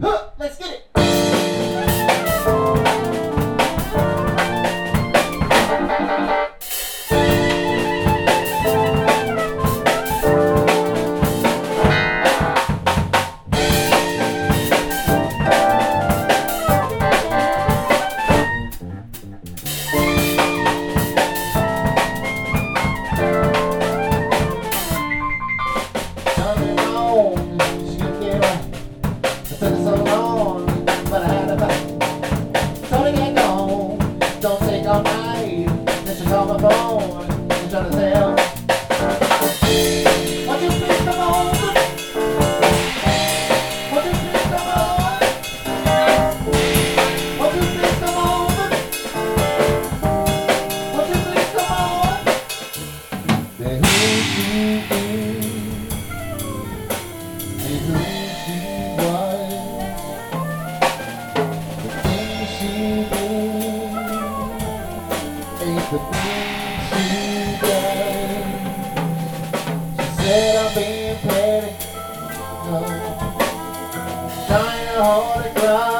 Let's get hora é clara.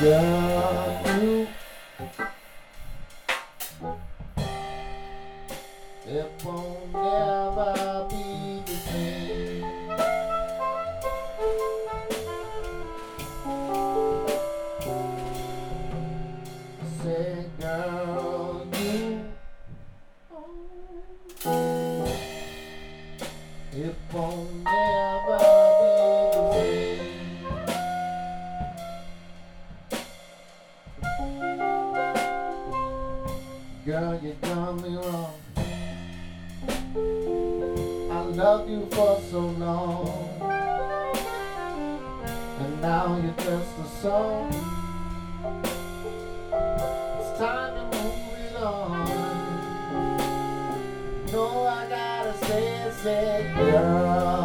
God. Girl, you done me wrong. I loved you for so long. And now you're just a song. It's time to move it on. No, I gotta say it, say it, girl.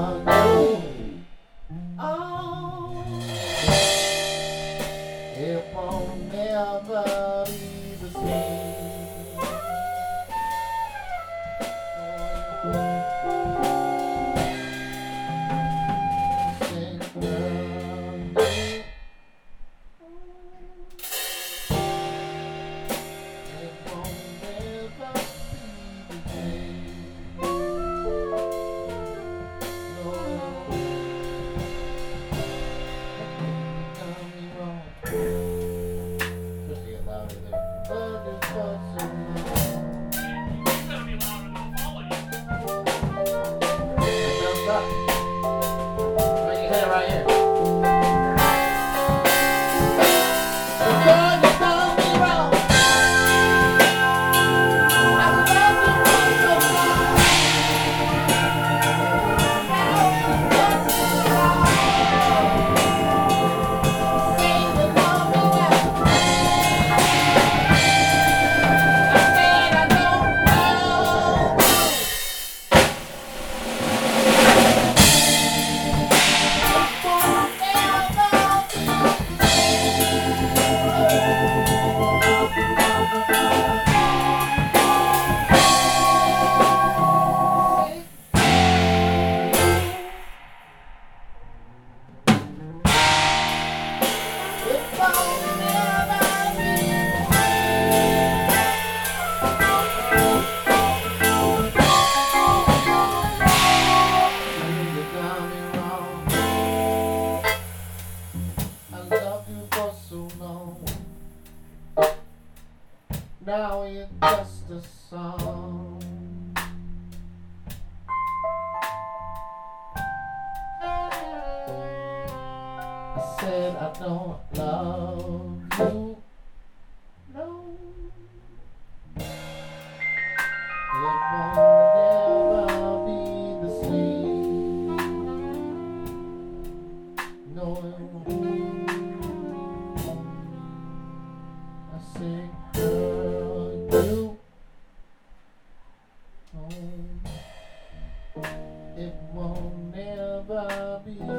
now you're just a song. I said I don't love you, no. It will be the same, no. be.